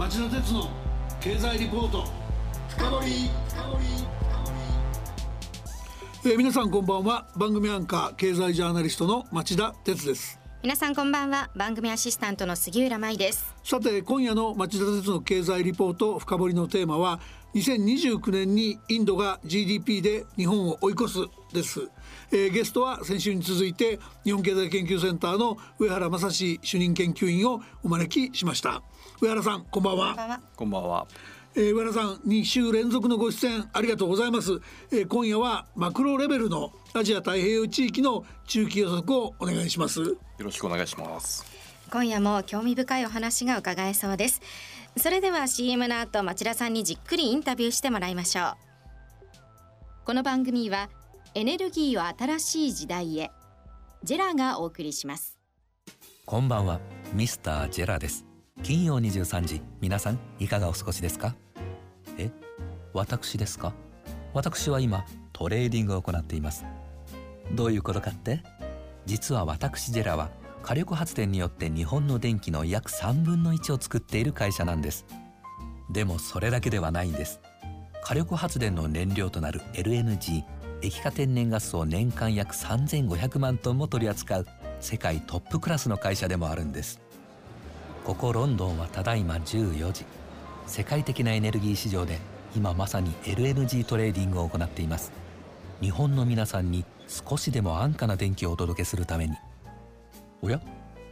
町田鉄の経済リポート。深掘えー、皆さんこんばんは。番組アンカー経済ジャーナリストの町田鉄です。皆さんこんばんは。番組アシスタントの杉浦舞です。さて今夜の町田鉄の経済リポート深掘りのテーマは2029年にインドが GDP で日本を追い越すです、えー、ゲストは先週に続いて日本経済研究センターの上原正史主任研究員をお招きしました上原さんこんばんは。こんばんは。えー、上原さん2週連続のご出演ありがとうございます、えー、今夜はマクロレベルのアジア太平洋地域の中期予測をお願いします。よろしくお願いします。今夜も興味深いお話が伺えそうです。それでは CM の後町田さんにじっくりインタビューしてもらいましょう。この番組はエネルギーを新しい時代へジェラがお送りします。こんばんはミスター JERA です金曜23時皆さんいかがお過ごしですか？え私ですか？私は今トレーディングを行っています。どういうことかって？実は私 JERA は火力発電によって日本の電気の約3分の1を作っている会社なんです。でもそれだけではないんです。火力発電の燃料となる LNG 液化天然ガスを年間約3500万トンも取り扱う世界トップクラスの会社でもあるんです。ここロンドンはただいま14時。世界的なエネルギー市場で今まさに LNG トレーディングを行っています。日本の皆さんに少しでも安価な電気をお届けするために。おや？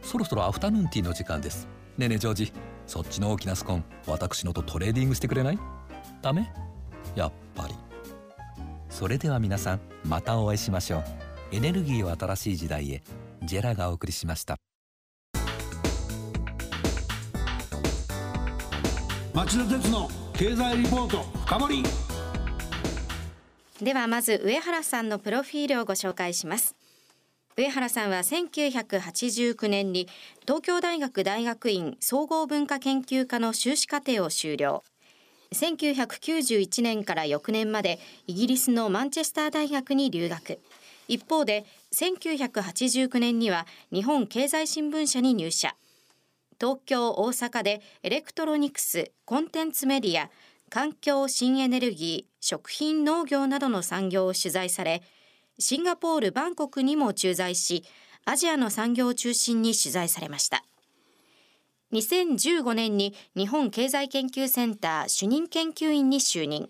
そろそろアフタヌーンティーの時間です。ねえねえジョージそっちの大きなスコーン私のとトレーディングしてくれない？ダメ？やっぱり。それでは皆さんまたお会いしましょう。エネルギーを新しい時代へ。ジェラがお送りしました。町田鉄の経済リポート深掘ではまず上原さんのプロフィールをご紹介します。上原さんは1989年に東京大学大学院総合文化研究科の修士課程を修了。1991年から翌年までイギリスのマンチェスター大学に留学。一方で1989年には日本経済新聞社に入社。東京大阪でエレクトロニクスコンテンツメディア環境新エネルギー食品農業などの産業を取材されシンガポールバンコクにも駐在しアジアの産業を中心に取材されました。2015年に日本経済研究センター主任研究員に就任。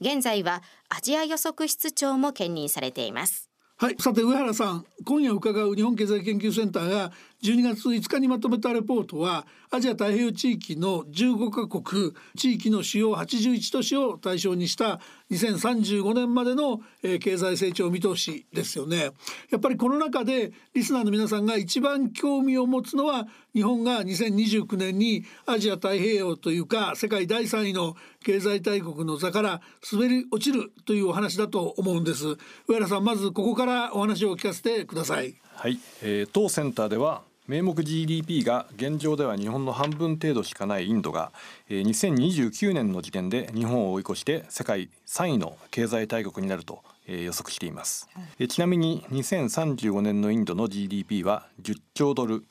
現在はアジア予測室長も兼任されています。はいさて上原さん今夜伺う日本経済研究センターが12月5日にまとめたレポートはアジア太平洋地域の15カ国地域の主要81都市を対象にした2035年までの、えー、経済成長見通しですよね。やっぱりこの中でリスナーの皆さんが一番興味を持つのは日本が2029年にアジア太平洋というか世界第3位の経済大国の座から滑り落ちるというお話だと思うんです。上原さんまずここからお話を聞かせてください。はい、えー、当センターでは名目 GDP が現状では日本の半分程度しかないインドが2029年の時点で日本を追い越して世界3位の経済大国になると予測しています、ちなみに2035年のインドの GDP は10兆ドル、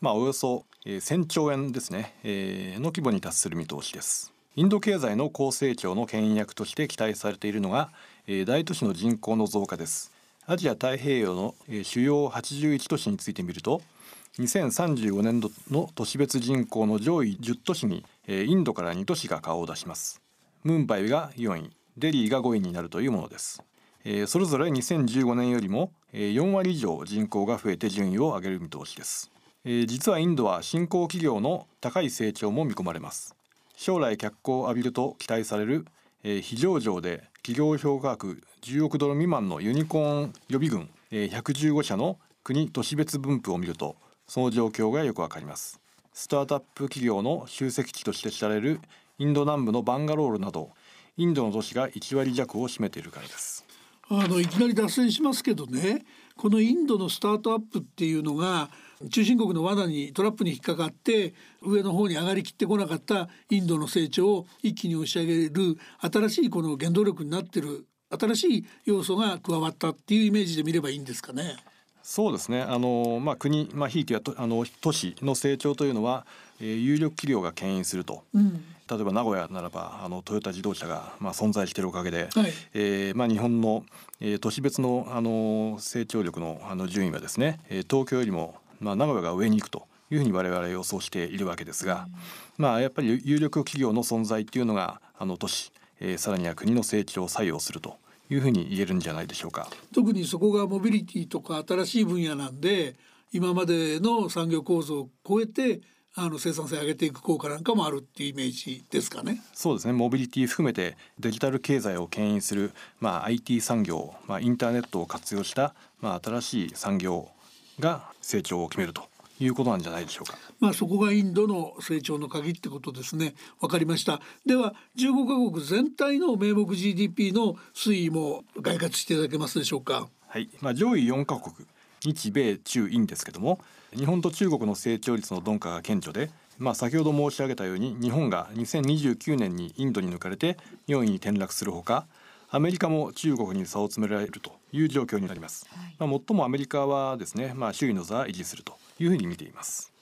まあ、およそ1000兆円ですね、の規模に達する見通しです。インド経済の高成長の牽引役として期待されているのが大都市の人口の増加です。アジア太平洋の主要81都市についてみると2035年度の都市別人口の上位10都市にインドから2都市が顔を出します。ムンバイが4位デリーが5位になるというものです。それぞれ2015年よりも4割以上人口が増えて順位を上げる見通しです。実はインドは新興企業の高い成長も見込まれます。将来脚光を浴びると期待される非上場で企業評価額10億ドル未満のユニコーン予備軍115社の国都市別分布を見るとその状況がよくわかります。スタートアップ企業の集積地として知られるインド南部のバンガロールなどインドの都市が1割弱を占めているからです。あのいきなり脱線しますけどね。このインドのスタートアップっていうのが中心国の罠にトラップに引っかかって上の方に上がりきってこなかったインドの成長を一気に押し上げる新しいこの原動力になってる新しい要素が加わったっていうイメージで見ればいいんですかね。そうですね。あの、まあ、国、まあ、ひいてはとあの都市の成長というのは、えー、有力企業が牽引すると、うん、例えば名古屋ならばあのトヨタ自動車が、まあ、存在しているおかげで、はい、えー、まあ、日本の、えー、都市別のあの成長力のあの順位はですね、えー、東京よりも、まあ、名古屋が上に行くというふうに我々予想しているわけですが、うん、まあ、やっぱり有力企業の存在っていうのがあの都市、えー、さらには国の成長を左右するというふうに言えるんじゃないでしょうか。特にそこがモビリティとか新しい分野なんで今までの産業構造を超えてあの生産性上げていく効果なんかもあるっていうイメージですかね。そうですね。モビリティ含めてデジタル経済を牽引するまあ IT 産業、まあインターネットを活用したまあ新しい産業が成長を決めるということなんじゃないでしょうか。まあそこがインドの成長の鍵ってことですね。わかりました。では15カ国全体の名目 GDP の推移も概括していただけますでしょうか。はい。まあ上位4カ国、日米中印ですけども、日本と中国の成長率の鈍化が顕著で。まあ、先ほど申し上げたように日本が2029年にインドに抜かれて4位に転落するほかアメリカも中国に差を詰められるという状況になります、はい、まあ、最もアメリカはですね、まあ、首位の座を維持するというふうに見ています、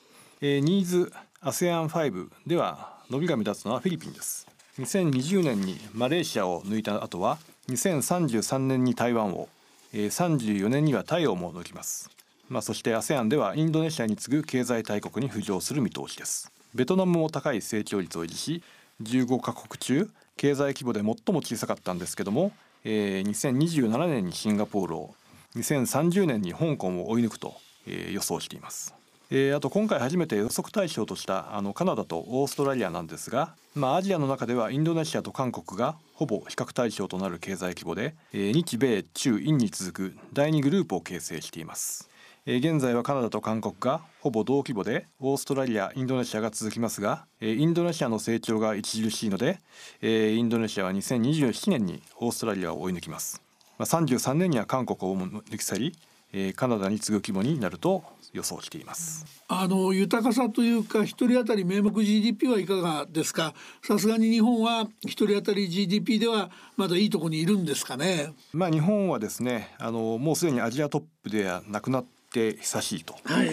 えー、ニーズ ASEAN5 では伸びが目立つのはフィリピンです。2020年にマレーシアを抜いた後は2033年に台湾を、えー、34年にはタイをも抜きます。まあ、そして ASEAN ではインドネシアに次ぐ経済大国に浮上する見通しです。ベトナムも高い成長率を維持し15カ国中経済規模で最も小さかったんですけども、えー、2027年にシンガポールを2030年に香港を追い抜くと、えー、予想しています。えー、あと今回初めて予測対象としたあのカナダとオーストラリアなんですが、まあ、アジアの中ではインドネシアと韓国がほぼ比較対象となる経済規模で、えー、日米中印に続く第2グループを形成しています。現在はカナダと韓国がほぼ同規模でオーストラリアインドネシアが続きますがインドネシアの成長が著しいのでインドネシアは2027年にオーストラリアを追い抜きます。33年には韓国を抜き去りカナダに次ぐ規模になると予想しています。あの豊かさというか一人当たり名目 GDP はいかがですか？さすがに日本は一人当たり GDP ではまだいいところにいるんですかね？まあ日本はですねあのもうすでにアジアトップではなくなって久しいと、はい、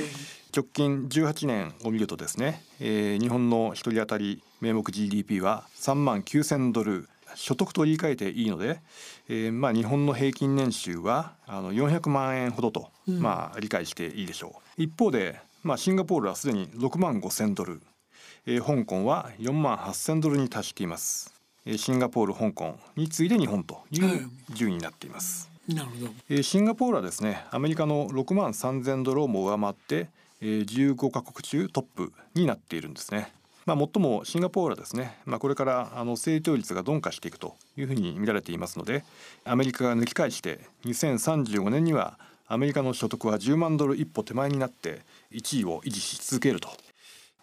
直近18年を見るとですね、えー、日本の1人当たり名目 GDP は3万9,000ドル。所得と言い換えていいので、えー、まあ日本の平均年収はあの400万円ほどと、うん、まあ理解していいでしょう。一方で、まあ、シンガポールはすでに6万5,000ドル、えー、香港は4万8,000ドルに達しています。シンガポール香港に次いで日本という順位になっています、なるほど、シンガポールはですねアメリカの6万3000ドルをも上回って、えー、15カ国中トップになっているんですね。まあ、最もシンガポールはですね、まあ、これからあの成長率が鈍化していくというふうに見られていますのでアメリカが抜き返して2035年にはアメリカの所得は10万ドル一歩手前になって1位を維持し続けると。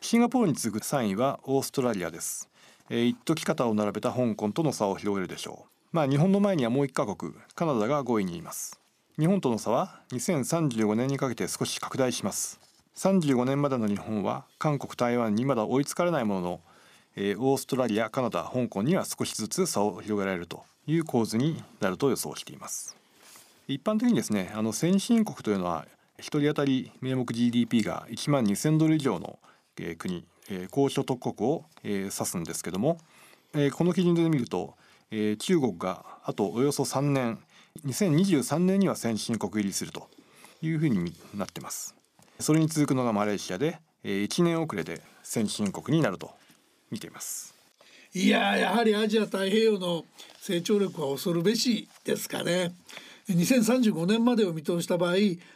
シンガポールに次ぐ3位はオーストラリアです、一時肩を並べた香港との差を広げるでしょう。まあ日本の前にはもう1カ国カナダが5位にいます。日本との差は2035年にかけて少し拡大します。35年までの日本は韓国台湾にまだ追いつかれないものの、えー、オーストラリアカナダ香港には少しずつ差を広げられるという構図になると予想しています。一般的にですねあの先進国というのは1人当たり名目 GDP が1万2000ドル以上の、えー、国、えー、高所得国を、えー、指すんですけども、えー、この基準で見るとえー、中国があとおよそ3年2023年には先進国入りするというふうになってます。それに続くのがマレーシアで、えー、1年遅れで先進国になると見ています。いややはりアジア太平洋の成長力は恐るべしですかね。2035年までを見通した場合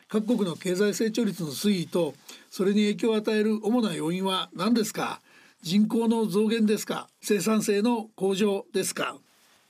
各国の経済成長率の推移とそれに影響を与える主な要因は何ですか？人口の増減ですか？生産性の向上ですか？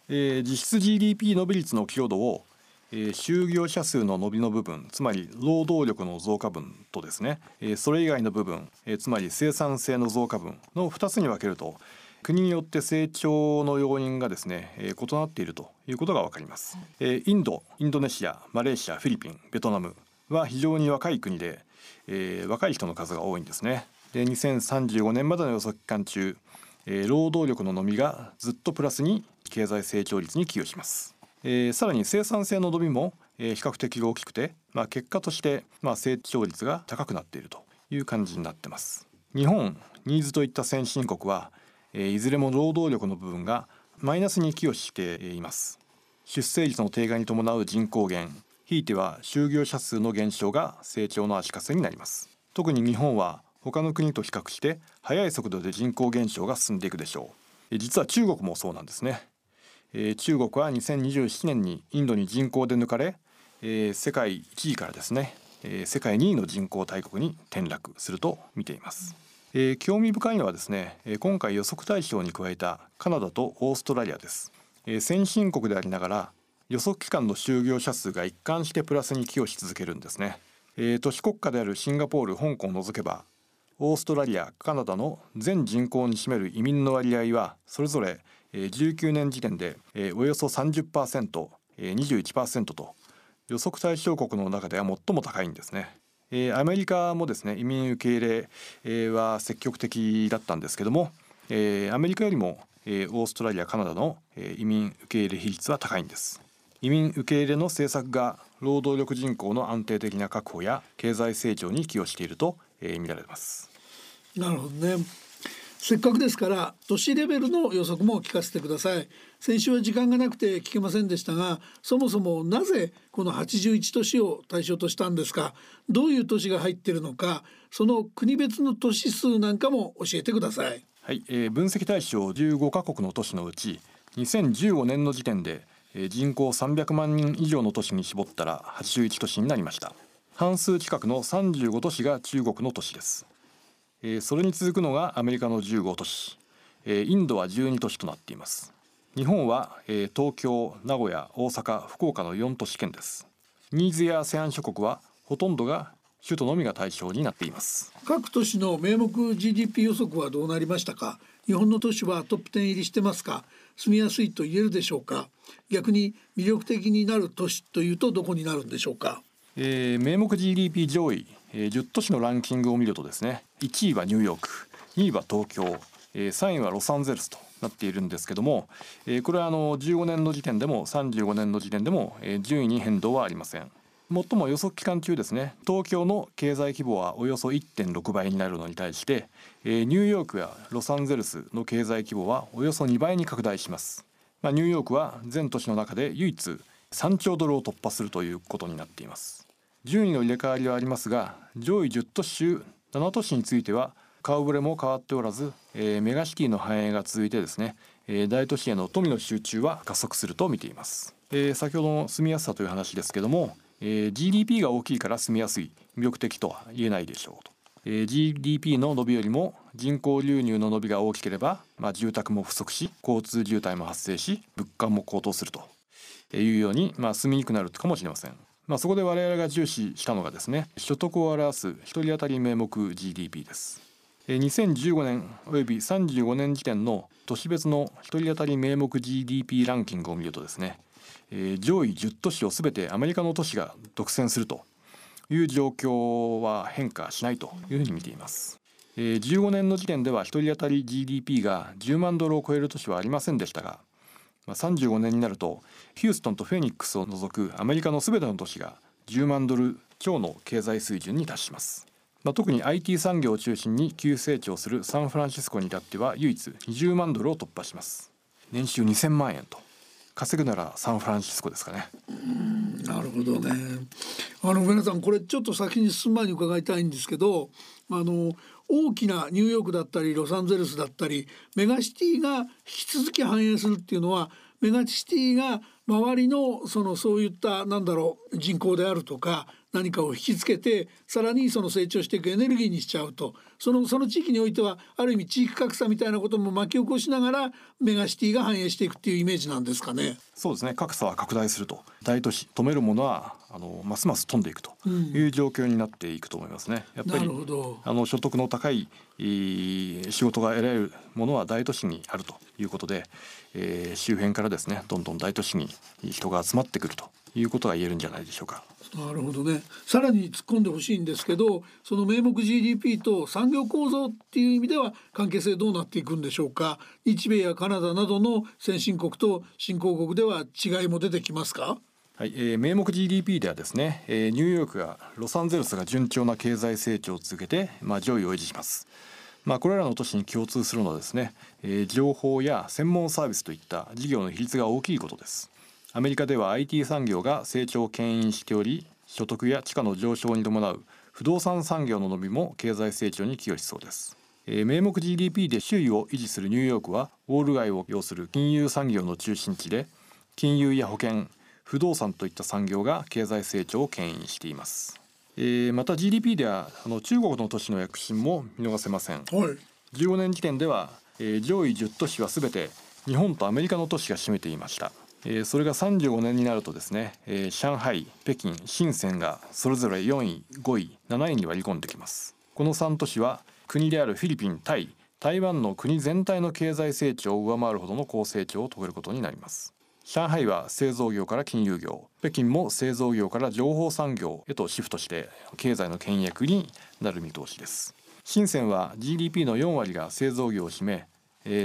えー、実質 GDP 伸び率の強度を、えー、就業者数の伸びの部分つまり労働力の増加分とですね、えー、それ以外の部分、えー、つまり生産性の増加分の2つに分けると国によって成長の要因がですね、えー、異なっているということが分かります、えー、インドインドネシアマレーシアフィリピンベトナムは非常に若い国で、えー、若い人の数が多いんですね。で2035年までの予測期間中、えー、労働力の伸びがずっとプラスに経済成長率に寄与します、えー、さらに生産性の伸びも、えー、比較的大きくてまあ、結果としてまあ成長率が高くなっているという感じになってます。日本ニーズといった先進国は、えー、いずれも労働力の部分がマイナスに寄与しています。出生率の低下に伴う人口減ひいては就業者数の減少が成長の足かせになります。特に日本は他の国と比較して速い速度で人口減少が進んでいくでしょう。実は中国もそうなんですね、えー、中国は2027年にインドに人口で抜かれ、えー、世界1位からですね、えー、世界2位の人口大国に転落すると見ています、えー、興味深いのはですね今回予測対象に加えたカナダとオーストラリアです、えー、先進国でありながら予測期間の就業者数が一貫してプラスに寄与し続けるんですね、えー、都市国家であるシンガポール香港を除けばオーストラリアカナダの全人口に占める移民の割合はそれぞれ19年時点でおよそ 30%21% と予測対象国の中では最も高いんですね。アメリカもですね移民受け入れは積極的だったんですけどもアメリカよりもオーストラリアカナダの移民受け入れ比率は高いんです。移民受け入れの政策が労働力人口の安定的な確保や経済成長に寄与していると、見られます。なるほどね。せっかくですから都市レベルの予測も聞かせてください。先週は時間がなくて聞けませんでしたがそもそもなぜこの81都市を対象としたんですか？どういう都市が入っているのか？その国別の都市数なんかも教えてください。はい、えー、分析対象15カ国の都市のうち2015年の時点で人口300万人以上の都市に絞ったら81都市になりました。半数近くの35都市が中国の都市です。それに続くのがアメリカの15都市。インドは12都市となっています。日本は東京名古屋大阪福岡の4都市圏です。ニーズや ASEAN 諸国はほとんどが首都のみが対象になっています。各都市の名目 GDP 予測はどうなりましたか？日本の都市はトップ10入りしてますか？住みやすいと言えるでしょうか？逆に魅力的になる都市というとどこになるんでしょうか、えー、名目 GDP 上位、えー、10都市のランキングを見るとですね1位はニューヨーク2位は東京、えー、3位はロサンゼルスとなっているんですけども、えー、これはあの15年の時点でも35年の時点でも、えー、順位に変動はありません。最も予測期間中ですね東京の経済規模はおよそ1.6倍になるのに対して、えー、ニューヨークやロサンゼルスの経済規模はおよそ2倍に拡大します、まあ、ニューヨークは全都市の中で唯一3兆ドルを突破するということになっています。順位の入れ替わりはありますが上位10都市中7都市については顔ぶれも変わっておらず、えー、メガシティの繁栄が続いてですね、えー、大都市への富の集中は加速すると見ています、えー、先ほどの住みやすさという話ですけどもえー、GDP が大きいから住みやすい魅力的とは言えないでしょうと、えー、GDP の伸びよりも人口流入の伸びが大きければ、まあ、住宅も不足し交通渋滞も発生し物価も高騰するというように、まあ、住みにくくなるかもしれません。まあ、そこで我々が重視したのがですね所得を表す1人当たり名目 GDP です。2015年および35年時点の都市別の1人当たり名目 GDP ランキングを見るとですねえー、上位10都市を全てアメリカの都市が独占するという状況は変化しないというふうに見ています。えー、15年の時点では1人当たり GDP が10万ドルを超える都市はありませんでしたが、まあ、35年になるとヒューストンとフェニックスを除くアメリカの全ての都市が10万ドル超の経済水準に達します。まあ、特に IT 産業を中心に急成長するサンフランシスコに至っては唯一20万ドルを突破します。年収2000万円と稼ぐならサンフランシスコですかね。なるほどね。あの皆さんこれちょっと先に進む前に伺いたいんですけど、あの大きなニューヨークだったりロサンゼルスだったりメガシティが引き続き繁栄するっていうのはメガシティが周りのそのそういったなんだろう人口であるとか何かを引きつけてさらにその成長していくエネルギーにしちゃうと。そのその地域においてはある意味地域格差みたいなことも巻き起こしながらメガシティが繁栄していくっていうイメージなんですかね。そうですね。格差は拡大すると。大都市止めるものはあのますます飛んでいくと。いう状況になっていくと思いますね。やっぱりあの所得の高い仕事が得られるものは大都市にあるということで、えー、周辺からですねどんどん大都市に人が集まってくるということが言えるんじゃないでしょうか。なるほどねさらに突っ込んでほしいんですけどその名目 GDP と産業構造っていう意味では関係性どうなっていくんでしょうか？日米やカナダなどの先進国と新興国では違いも出てきますか？はい、えー、名目 GDP ではですね、えー、ニューヨークがロサンゼルスが順調な経済成長を続けて、まあ、上位を維持します。まあ、これらの都市に共通するのはですね、えー、情報や専門サービスといった事業の比率が大きいことです。アメリカでは IT 産業が成長を牽引しており所得や地価の上昇に伴う不動産産業の伸びも経済成長に寄与しそうです。えー、名目 GDP で首位を維持するニューヨークはウォール街を要する金融産業の中心地で金融や保険不動産といった産業が経済成長を牽引しています、えー、また GDP ではあの中国の都市の躍進も見逃せません、はい、15年時点では、えー、上位10都市はすべて日本とアメリカの都市が占めていました、えー、それが35年になるとですね、えー、上海北京深センがそれぞれ4位5位7位に割り込んできます。この3都市は国であるフィリピンタイ台湾の国全体の経済成長を上回るほどの高成長を遂げることになります。上海は製造業から金融業北京も製造業から情報産業へとシフトして経済の権威役になる見通しです。深センは GDP の4割が製造業を占め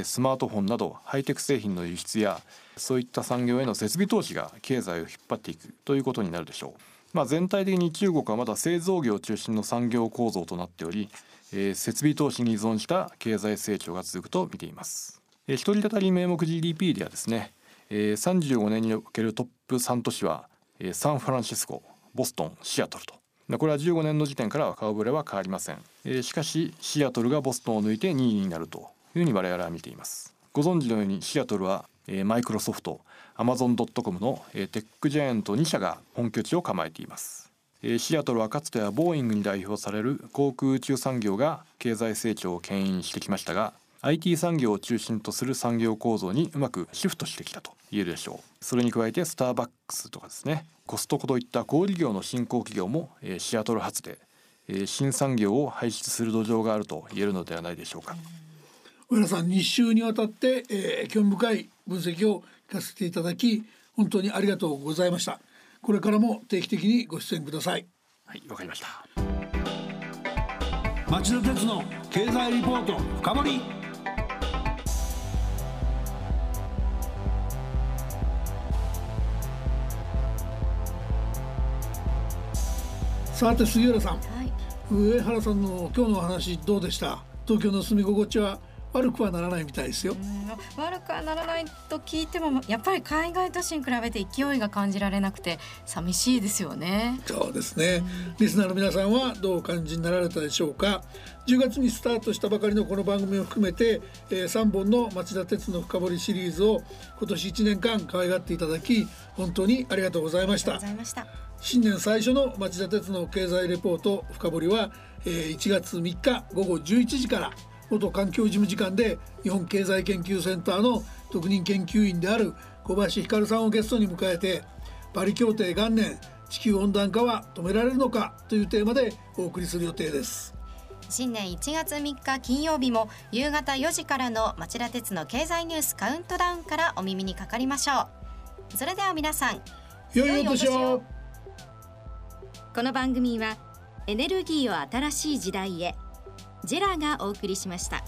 スマートフォンなどハイテク製品の輸出やそういった産業への設備投資が経済を引っ張っていくということになるでしょう。まあ、全体的に中国はまだ製造業中心の産業構造となっており、えー、設備投資に依存した経済成長が続くと見ています。えー、一人当たり名目 GDP ではですねえー、35年におけるトップ3都市は、えー、サンフランシスコボストンシアトルとこれは15年の時点からは顔ぶれは変わりません、えー、しかしシアトルがボストンを抜いて2位になるというふうに我々は見ています。ご存知のようにシアトルは、えー、マイクロソフトアマゾンドットコムの、えー、テックジャイアント2社が本拠地を構えています。えシアトルはかつてはボーイングに代表される航空宇宙産業が経済成長を牽引してきましたが IT 産業を中心とする産業構造にうまくシフトしてきたと言えるでしょう。それに加えてスターバックスとかですねコストコといった小売業の新興企業も、えー、シアトル発で、えー、新産業を輩出する土壌があると言えるのではないでしょうか。上田さん2週にわたって、えー、興味深い分析を聞かせていただき本当にありがとうございました。これからも定期的にご出演ください。はいわかりました。町田鉄の経済リポート深掘り。さて杉浦さん、はい、上原さんの今日のお話どうでした？東京の住み心地は？悪くはならないみたいですよ。悪くはならないと聞いてもやっぱり海外都市に比べて勢いが感じられなくて寂しいですよね。そうですね、リスナーの皆さんはどうお感じになられたでしょうか。10月にスタートしたばかりのこの番組を含めて、えー、3本の町田鉄の深掘りシリーズを今年1年間可愛がっていただき本当にありがとうございました。新年最初の町田鉄の経済レポート深掘りは、えー、1月3日午後11時から元環境事務次官で日本経済研究センターの特任研究員である小林光さんをゲストに迎えてパリ協定元年地球温暖化は止められるのかというテーマでお送りする予定です。新年1月3日金曜日も夕方4時からの町田鉄の経済ニュースカウントダウンからお耳にかかりましょう。それでは皆さん良いお年を。この番組はエネルギーを新しい時代へジェラがお送りしました。